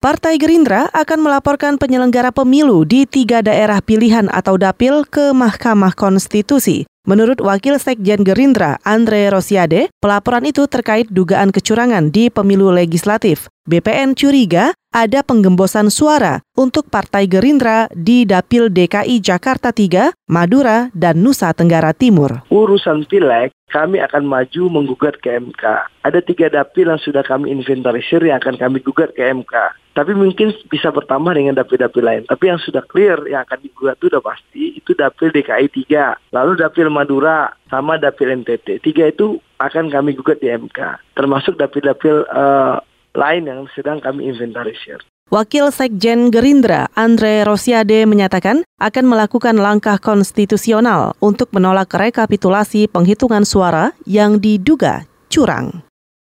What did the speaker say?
Partai Gerindra akan melaporkan penyelenggara pemilu di tiga daerah pilihan atau dapil ke Mahkamah Konstitusi. Menurut Wakil Sekjen Gerindra, Andre Rosiade, pelaporan itu terkait dugaan kecurangan di pemilu legislatif. BPN curiga ada penggembosan suara untuk Partai Gerindra di Dapil DKI Jakarta 3, Madura, dan Nusa Tenggara Timur. Urusan pileg kami akan maju menggugat ke MK. Ada tiga dapil yang sudah kami inventarisir yang akan kami gugat ke MK. Tapi mungkin bisa bertambah dengan dapil-dapil lain. Tapi yang sudah clear yang akan digugat itu udah pasti itu dapil DKI 3. Lalu dapil Madura sama dapil NTT. Tiga itu akan kami gugat di MK. Termasuk dapil-dapil uh, lain yang sedang kami inventarisir. Wakil Sekjen Gerindra Andre Rosiade menyatakan akan melakukan langkah konstitusional untuk menolak rekapitulasi penghitungan suara yang diduga curang.